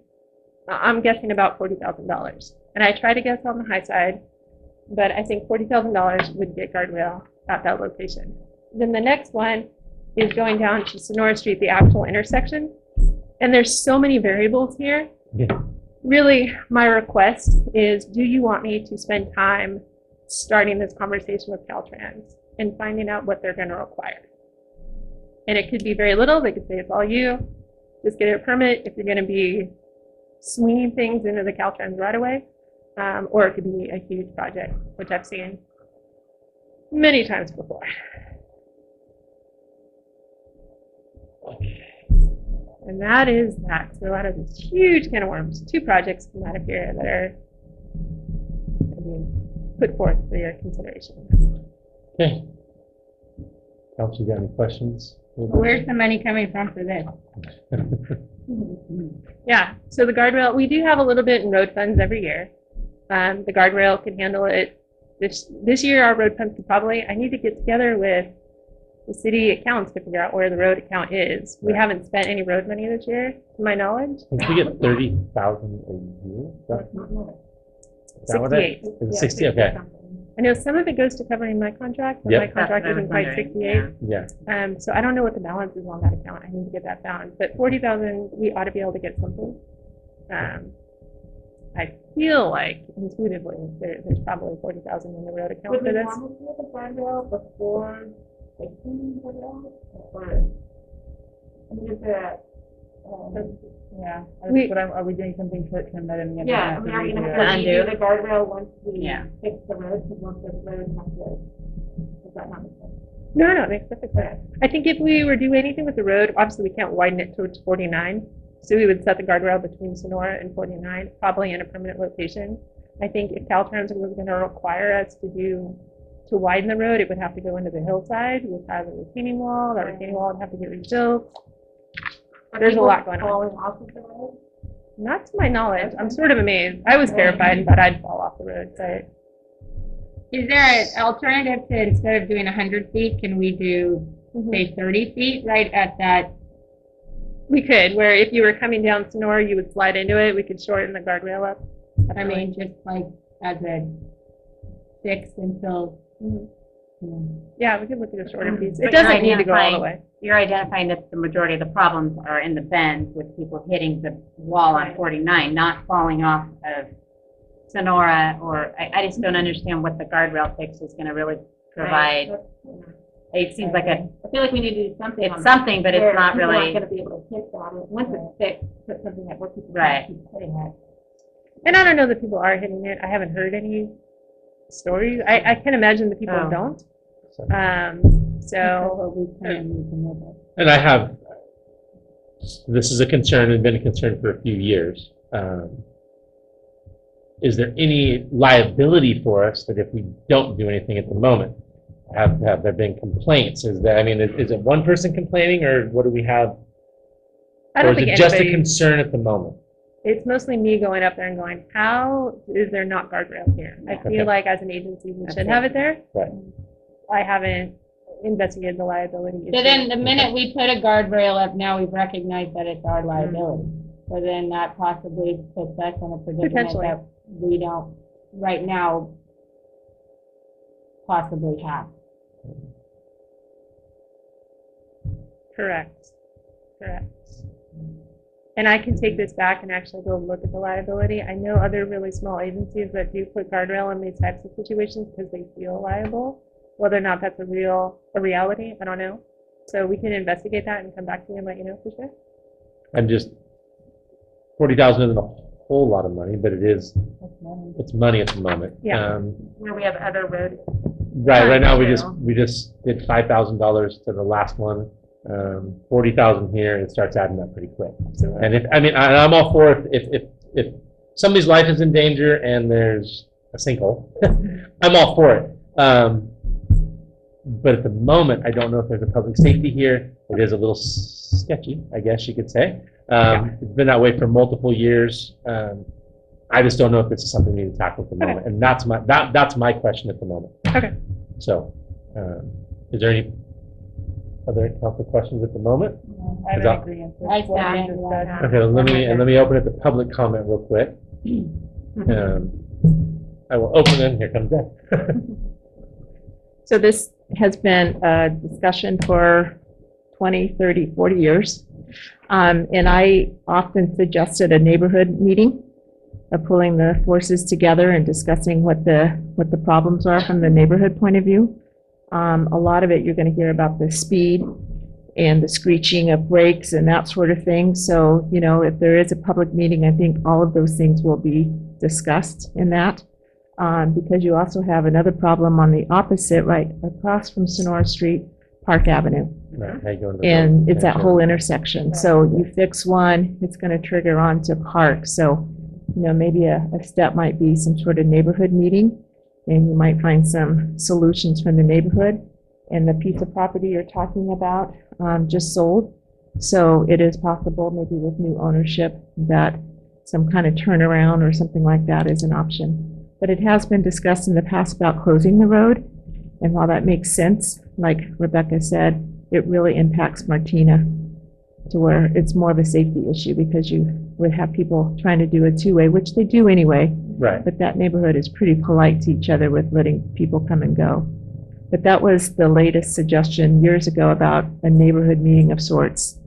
I- I'm guessing about forty thousand dollars. And I try to guess on the high side, but I think forty thousand dollars would get guardrail at that location. Then the next one is going down to Sonora Street, the actual intersection. And there's so many variables here. Yeah. Really, my request is, do you want me to spend time starting this conversation with Caltrans and finding out what they're gonna require? And it could be very little, they could say it's all you, just get a permit if you're gonna be swinging things into the Caltrans right away. Um, or it could be a huge project, which I've seen many times before. And that is that. So out of this huge can of worms, two projects come out of here that are being put forth for your consideration. Okay. Council, you got any questions? Where's the money coming from for this? Yeah, so the guardrail, we do have a little bit in road funds every year. Um, the guardrail can handle it. This, this year, our road funds could probably, I need to get together with the city accounts to figure out where the road account is. We haven't spent any road money this year, to my knowledge. Did we get thirty thousand a year? Is that- is that what it- 68. Is it sixty? Okay, I know some of it goes to covering my contract, but Yep. my contract isn't quite sixty-eight. yeah. Um, so I don't know what the balance is on that account. I need to get that found. But forty thousand, we ought to be able to get something. Um, I feel like intuitively, there, there's probably forty thousand in the road account Would for we this. want to do the guardrail before fixing the guardrail? Or, I mean, is there, um, Yeah. We- But are are we doing something short term that in the end? yeah, I mean, are we gonna have to undo? redo the guardrail once we Yeah. fix the road, because once the road has to, is that not? No, no, it makes perfect sense. I think if we were doing anything with the road, obviously we can't widen it towards forty-nine. So we would set the guardrail between Sonora and forty-nine, probably in a permanent location. I think if Caltrans was gonna require us to do, to widen the road, it would have to go into the hillside, which has a retaining wall, that retaining wall would have to get rebuilt. Are There's a people lot going on. Falling off of the road? Not to my knowledge, I'm sort of amazed. I was terrified that I'd fall off the road, but Is there an alternative to, instead of doing hundred feet, can we do, Mhm. say, thirty feet right at that? we could, where if you were coming down Sonora, you would slide into it, we could shorten the guardrail up. I mean, just like as a fix until. Mm-hmm. Yeah, we could look at a shorter mm-hmm. piece. It But you're doesn't need to go all the way. You're identifying that the majority of the problems are in the bends with people hitting the wall on forty-nine, not falling off of Sonora, or, I, I just don't mm-hmm. understand what the guardrail fix is gonna really provide. It seems like a, I feel like we need to do something on it's that. something, but it's not people aren't really, gonna be able to hit that, and once it's fixed, put something that where people Right. keep hitting it. And I don't know that people are hitting it. I haven't heard any stories. I, I can imagine the people Oh. don't. So- Um, so, we can, we can move it. And I have, this is a concern and been a concern for a few years. Um, Is there any liability for us that if we don't do anything at the moment? Have, have there been complaints? Is that, I mean, is is it one person complaining or what do we have? I Or don't is think it just a anybody, concern at the moment? It's mostly me going up there and going, how is there not guardrail here? I Okay. feel like as an agency, we should it. have it there. Right. I haven't investigated the liability issue. So then, the minute we put a guardrail up, now we've recognized that it's our mm-hmm. liability. So then that possibly puts us in a predicament Potentially. that we don't, right now, possibly have. Correct. Correct. And I can take this back and actually go look at the liability. I know other really small agencies that do put guardrail in these types of situations because they feel liable. Whether or not that's a real, a reality, I don't know. So we can investigate that and come back to you and let you know for sure. I'm just, forty thousand isn't a whole lot of money, but it is, it's money at the moment. Yeah. Um, Where we have other road, Right, right now, we Trying just, we just did five thousand dollars to the last one, um, forty thousand here, it starts adding up pretty quick. So, uh, And if, I mean, I, I'm all for it, if, if, if somebody's life is in danger and there's a sinkhole, I'm all for it. Um, but at the moment, I don't know if there's a public safety here, it is a little sketchy, I guess you could say. Um, it's been that way for multiple years, um, I just don't know if this is something we need to tackle at the Okay. moment, and that's my, that, that's my question at the moment. Okay. So, um, is there any other council questions at the moment? I Is don't that- agree. I stand. Okay, let me, and let me open it to public comment real quick. Um, I will open it, here comes Deb. So this has been a discussion for 20, 30, 40 years. Um, And I often suggested a neighborhood meeting, of pulling the forces together and discussing what the, what the problems are from the neighborhood point of view. Um, A lot of it, you're going to hear about the speed and the screeching of brakes and that sort of thing. So, you know, if there is a public meeting, I think all of those things will be discussed in that um, because you also have another problem on the opposite, right across from Sonora Street, Park Avenue. Right, how you to the And vote? it's that whole intersection. So you fix one, it's going to trigger on to Park. So, you know, maybe a, a step might be some sort of neighborhood meeting. And you might find some solutions from the neighborhood. And the piece of property you're talking about, um, just sold. So it is possible, maybe with new ownership, that some kind of turnaround or something like that is an option. But it has been discussed in the past about closing the road. And while that makes sense, like Rebecca said, it really impacts Martina to where it's more of a safety issue because you would have people trying to do a two-way, which they do anyway, Right, but that neighborhood is pretty polite to each other with letting people come and go. But that was the latest suggestion years ago about a neighborhood meeting of sorts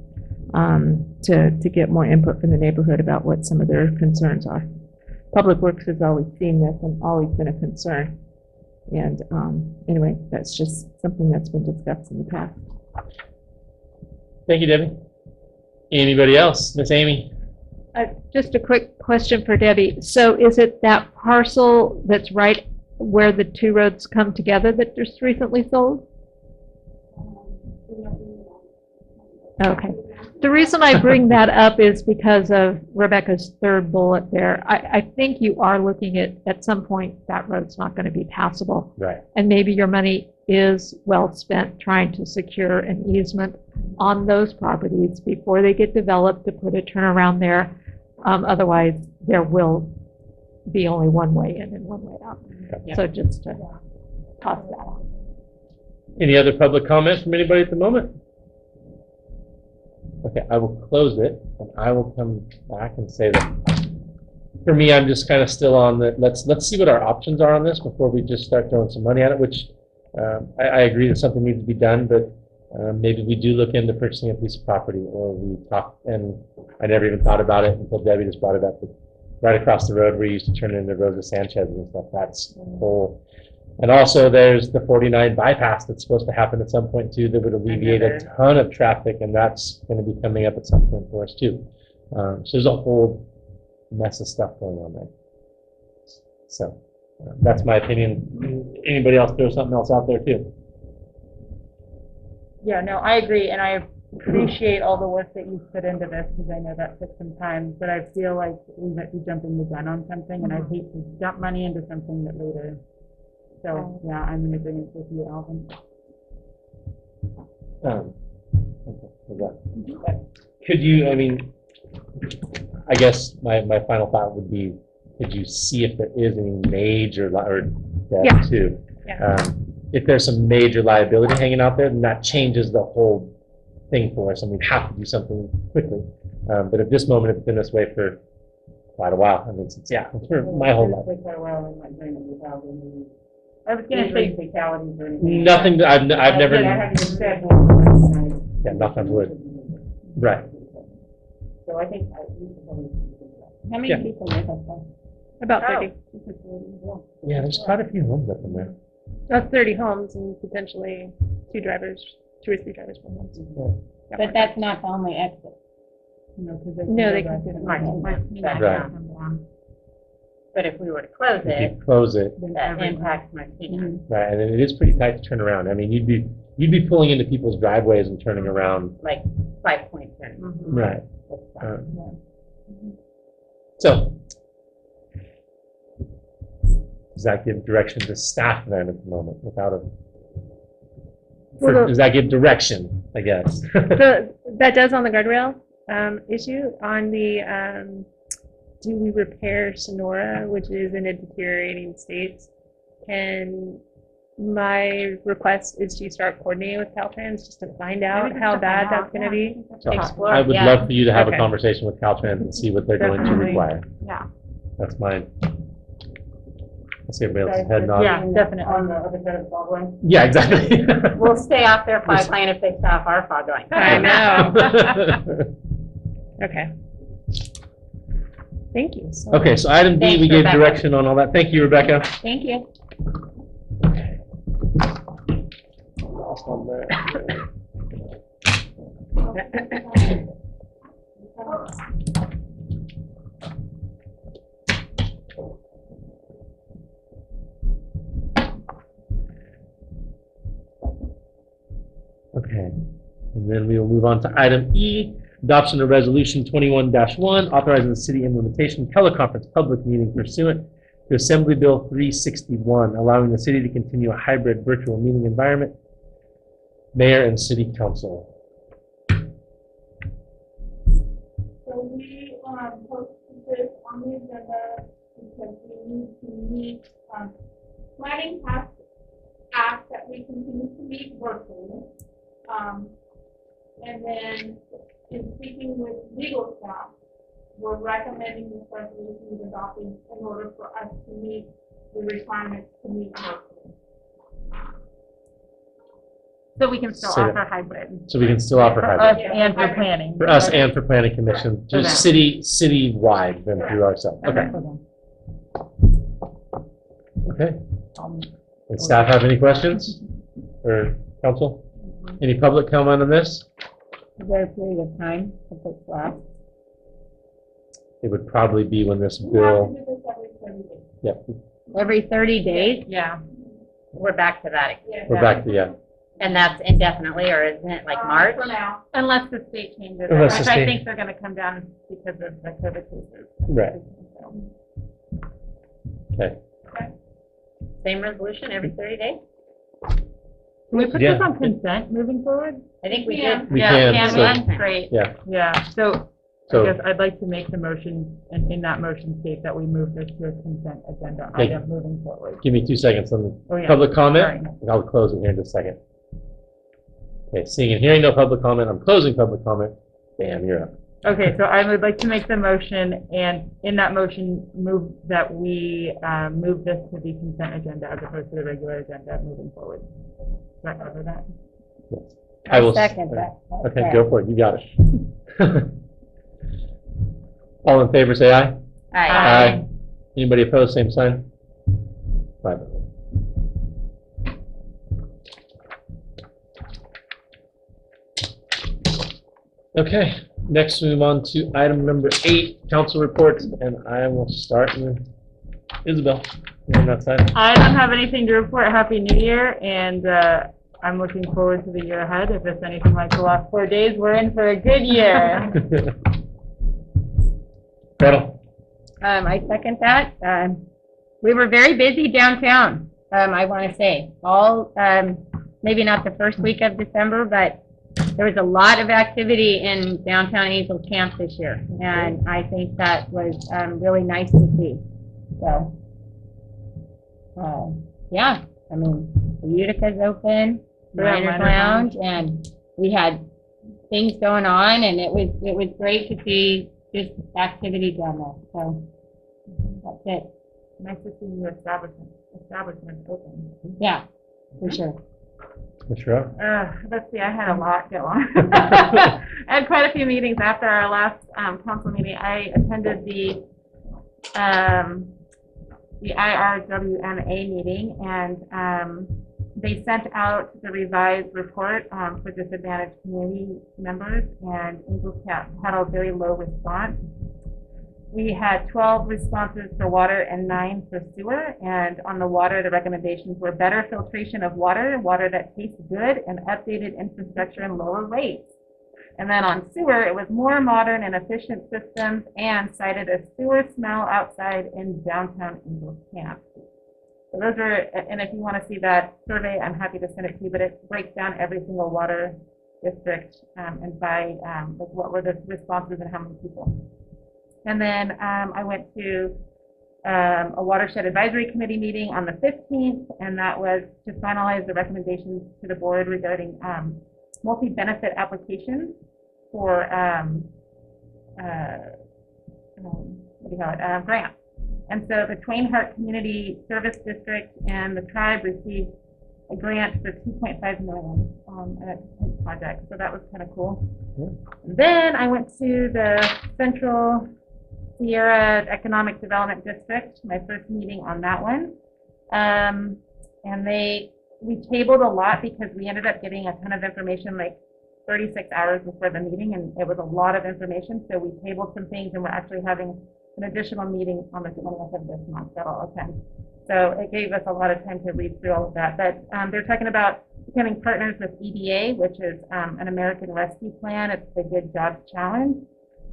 um, to, to get more input from the neighborhood about what some of their concerns are. Public Works has always seen this and always been a concern. And um, anyway, that's just something that's been discussed in the past. thank you, Debbie. Anybody else? Miss Amy? Uh, Just a quick question for Debbie. So is it that parcel that's right where the two roads come together that just recently sold? Okay. The reason I bring that up is because of Rebecca's third bullet there. I, I think you are looking at, at some point, that road's not going to be passable. Right, And maybe your money is well spent trying to secure an easement on those properties before they get developed to put a turnaround there. Um, otherwise, there will be only one way in and one way out. So just to toss that out. any other public comments from anybody at the moment? Okay, I will close it, and I will come back and say that, for me, I'm just kind of still on the, let's, let's see what our options are on this before we just start throwing some money at it, which, um, I, I agree that something needs to be done, but, um, maybe we do look into purchasing a piece of property, or we talk, and I never even thought about it until Debbie just brought it up, but right across the road where you used to turn into Rosa Sanchez and stuff, that's whole. And also, there's the 49 bypass that's supposed to happen at some point too, that would alleviate a ton of traffic, and that's gonna be coming up at some point for us too. Um, so there's a whole mess of stuff going on there. So, uh, that's my opinion. Anybody else throw something else out there too? Yeah, no, I agree, and I appreciate all the work that you've put into this, because I know that took some time, but I feel like we might be jumping the gun on something, and I hate to dump money into something that later. So, yeah, I'm in agreement with you, Alvin. Um, okay, how's? Could you, I mean, I guess my, my final thought would be, could you see if there is any major, li- or Yeah. that too? Yeah. Um, If there's some major liability hanging out there, then that changes the whole thing for us, and we have to do something quickly. Um, but at this moment, it's been this way for quite a while, I mean, since, yeah, for my whole life. Quite a while, I'm not going to I was gonna say, fatalities or anything. Nothing, that I've, n- I've never, That hasn't said one. yeah, knock on wood. Right. So I think. I- we should probably- How Yeah. many people live up there? About Oh. 30. Yeah, there's quite a few homes up in there. That's 30 homes and potentially two drivers, two or three drivers per home. But that's not the only exit. you know, 'cause they. No, they go can back do to that. Martina Right. and come. But if we were to close If it, you close it, Then that everyone- impacts Martina. right, and it is pretty tight to turn around. I mean, you'd be, you'd be pulling into people's driveways and turning around. like five point turn. Mhm. Right. Uh, So. Does that give direction to staff then at the moment without a? Well, the- Does that give direction, I guess? So that does on the guardrail um, issue. On the, um, do we repair Sonora, which is in a deteriorating state? And my request is to start coordinating with Caltrans just to find out how bad that's going to be. So Explore, I would yeah. love for you to have a Okay. conversation with Caltrans and see what they're going to Definitely. require. Yeah. That's mine. I see everybody else head nod. Yeah, definitely. On the other side of the fog line. Yeah, exactly. We'll stay off their fog line if they stop our fog line. I know. Okay. Thank you. so Okay, so item D, Thanks, we gave Rebecca. direction on all that. Thank you, Rebecca. Thank you. Okay, and then we will move on to item E, adoption of resolution twenty-one one, authorizing the city implementation teleconference public meeting pursuant to Assembly Bill three sixty-one, allowing the city to continue a hybrid virtual meeting environment. Mayor and city council. So we, um, posted this on the agenda because we need to meet, um, planning has asked that we continue to meet virtually. Um, and then in speaking with legal staff, we're recommending this resolution be adopted in order for us to meet the requirements to meet virtually. So we can still So- offer hybrid. So we can still offer For hybrid. us and for planning. For us and for planning commission, Okay. just city, city-wide then through ourselves. Okay, okay. And staff have any questions? Or council? Any public comment on this? Is there a period of time that this lasts? It would probably be when this We have to bill, do every thirty days. yep, Every 30 days? Yeah. We're back to that. We're back to, yeah. And that's indefinitely, or isn't it like Um, March? For now. Unless the state changes it, Unless the which I state- think they're gonna come down because of the COVID cases. Right, okay. Same resolution every 30 days? Can we put Yeah. this on consent moving forward? I think we Yeah. did. We Yeah, can, so- we? Great. Yeah. Yeah, so I So, guess I'd like to make the motion, and in that motion state that we move this to a consent agenda Okay. item moving forward. give me two seconds on Oh, yeah. public comment, Sorry. and I'll close it here in just a second. Okay, seeing and hearing no public comment, I'm closing public comment. Bam, you're up. Okay, so I would like to make the motion, and in that motion, move that we, um, move this to the consent agenda as opposed to the regular agenda moving forward. Does that cover that? I will. Second that. Okay, go for it, you got it. All in favor, say aye. aye. Aye. Anybody opposed, same sign? Five. Okay, next we move on to item number eight, council reports, and I will start with Isabel. You're on that side. I don't have anything to report. Happy New Year, and, uh, I'm looking forward to the year ahead. If it's anything like the last four days, we're in for a good year. Gretel? Um, I second that. Um, we were very busy downtown, um, I want to say. All, um, maybe not the first week of December, but there was a lot of activity in downtown Angel Camp this year. And I think that was, um, really nice to see. So, uh, yeah, I mean, the Utica's open, Yeah, Miners Miners Lounge, and we had things going on, and it was, it was great to see just activity down there, so that's it. Nice to see you establishment. establishments open. Yeah, for sure. Ms. Rowe? Uh, let's see, I had a lot go on. I had quite a few meetings after our last, um, council meeting. I attended the, um, the IRWMA meeting and, um, they sent out the revised report, um, for disadvantaged community members and Cap had a very low response. We had 12 responses for water and nine for sewer. And on the water, the recommendations were better filtration of water, water that tastes good, and updated infrastructure and lower rates. And then on sewer, it was more modern and efficient systems and cited a sewer smell outside in downtown Angels Camp. So those are, and if you want to see that survey, I'm happy to send it to you, but it breaks down every single water district um, and by um, like what were the responses and how many people. And then um, I went to um, a watershed advisory committee meeting on the 15th, and that was to finalize the recommendations to the board regarding um, multi-benefit applications for um, uh, um, what do you call it, uh, grants. And so the Twain Harte Community Service District and the tribe received a grant for 2.5 million um, at a project, so that was kind of cool. Then I went to the Central Sierra Economic Development District, my first meeting on that one. Um, and they, we tabled a lot because we ended up getting a ton of information like 36 hours before the meeting, and it was a lot of information, so we tabled some things, and we're actually having an additional meeting on the 20th of this month that I'll attend. So it gave us a lot of time to read through all of that, but um, they're talking about becoming partners with EDA, which is um, an American Rescue Plan. It's the Good Jobs Challenge.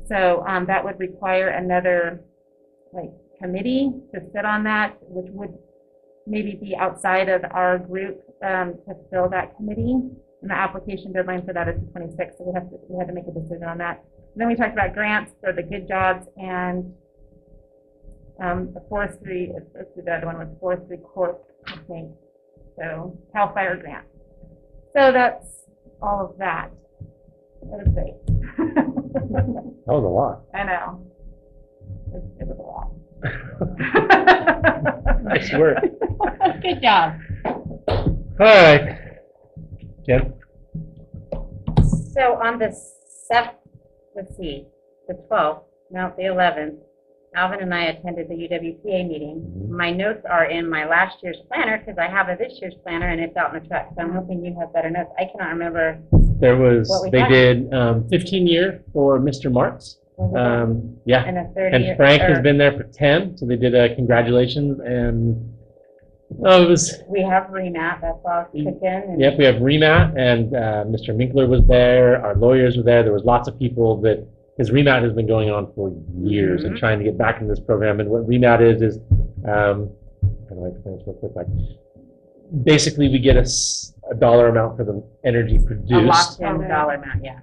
So um, that would require another like committee to sit on that, which would maybe be outside of our group um, to fill that committee. And the application deadline for that is the 26th, so we have to, we had to make a decision on that. And then we talked about grants for the good jobs and um, the forestry, the other one was forestry corp, I think. So CAL FIRE grant. So that's all of that. That was great. That was a lot. I know. It, it was a lot. Nice work. Good job. All right. Jen? So on the seventh, let's see, the twelfth, no, the eleventh, Alvin and I attended the UWPA meeting. My notes are in my last year's planner because I have a this year's planner and it's out in the truck. So I'm hoping you have better notes. I cannot remember. There was, What we they got? did um, 15 year for Mr. Marks. was it Um, yeah. And a thirty. And Frank has been there for 10, so they did a congratulations and, oh, it was, We have remat, that's all kicked in. and- yep, we have REMAT and uh, Mr. Minkler was there, our lawyers were there, there was lots of people that, because REMAT has been going on for years and Mhm. trying to get back into this program, and what REMAT is, is, um, how do I explain this real quick, like, basically, we get a dollar amount for the energy A produced. locked in Okay. dollar amount, yeah.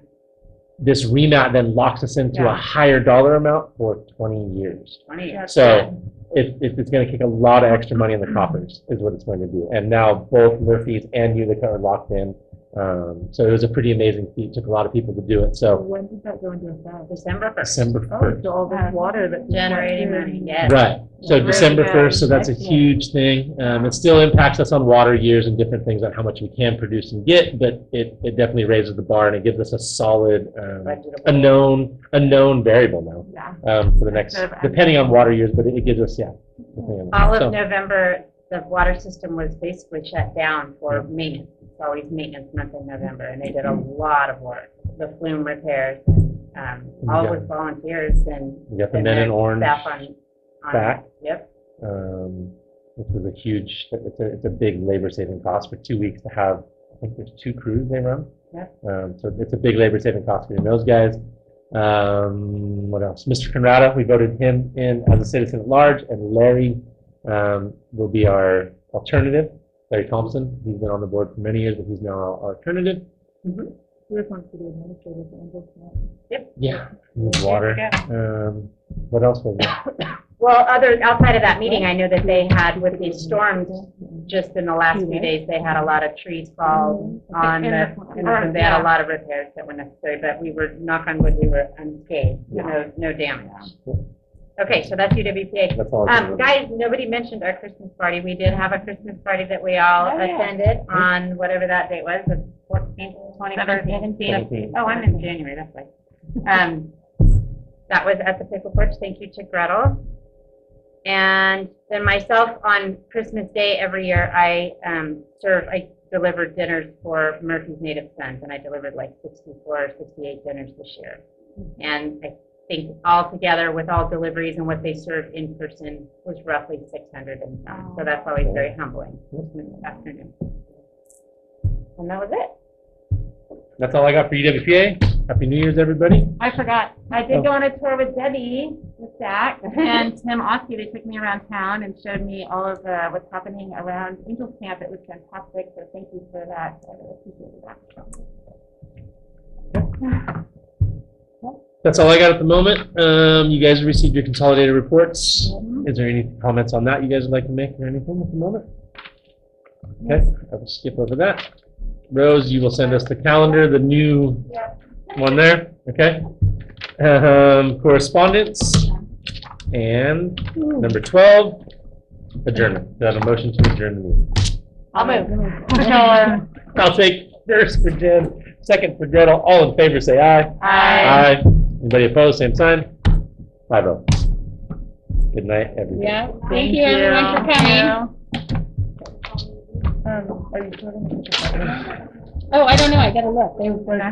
This REMAT then locks us into a higher dollar amount for 20 years. Twenty years. So it, it, it's going to kick a lot of extra money in the coffers, is what it's going to do. And now both Murphy's and Utica are locked in. Um, so it was a pretty amazing feat. Took a lot of people to do it. So When did that go into effect? December first. December Oh, 1st. so all this water that. Generating money, yes. Right. So Really December good. 1st. So that's a huge thing. Um, it still impacts us on water years and different things on how much we can produce and get, but it, it definitely raises the bar and it gives us a solid, um, a known, a known variable now. Yeah. Um, for the next, Instead of- depending on water years, but it, it gives us, yeah. depending on- All so- of November, the water system was basically shut down for maintenance. It's always maintenance month in November, and they did a lot of work. The flume repairs, um, all with volunteers and. The and men in then orange. Staff on, on. back. Yep. um, which was a huge, it's a, it's a big labor saving cost for two weeks to have, I think there's two crews they run. Yeah. Um, so it's a big labor saving cost for those guys. Um, what else? Mr. Conrada, we voted him in as a citizen at large, and Larry, um, will be our alternative. Larry Thompson, he's been on the board for many years, but he's now our alternative. Who just wants to be administrator for Angels Camp? Yeah. Need water. Um, what else was there? Well, other, outside of that meeting, I know that they had with these storms, just in the last few days, they had a lot of trees fall on the, the- in they had a lot of repairs that were necessary, but we were, knock on wood, we were unscathed, no, no damage. Okay, so that's UWPA. That's all. I Um, guys, nobody mentioned our Christmas party. We did have a Christmas party that we all Oh, yeah. attended on whatever that date was, the fourteenth, twenty-first, Seventeenth. seventeenth. Oh, I'm in January, that's right. Um, that was at the Pickle Porch. Thank you to Gretel. And then myself, on Christmas Day every year, I, um, serve, I deliver dinners for Murphys Native Sons, and I delivered like 64 or 68 dinners this year. And I think all together with all deliveries and what they served in person was roughly 600 and some. So that's always very humbling this afternoon. And that was it. That's all I got for UWPA. Happy New Year's, everybody. I forgot. I did go on a tour with Debbie, with Zach, and Tim Oskey. They took me around town and showed me all of uh, what's happening around Angels Camp. It was fantastic, so thank you for that. I really appreciated that. That's all I got at the moment. Um, you guys received your consolidated reports. Is there any comments on that you guys would like to make or anything at the moment? Okay, I will skip over that. Rose, you will send us the calendar, the new one there, okay? Um, correspondence. And number twelve, adjournment. Do I have a motion to adjourn the meeting? I'll move. I'll take first for Jen, second for Gretel. All in favor, say aye. Aye. Anybody opposed, same sign? Five oh. Good night, everybody. Yeah, Thank thank you everyone for coming. Um, are you? Oh, I don't know, I gotta look. They were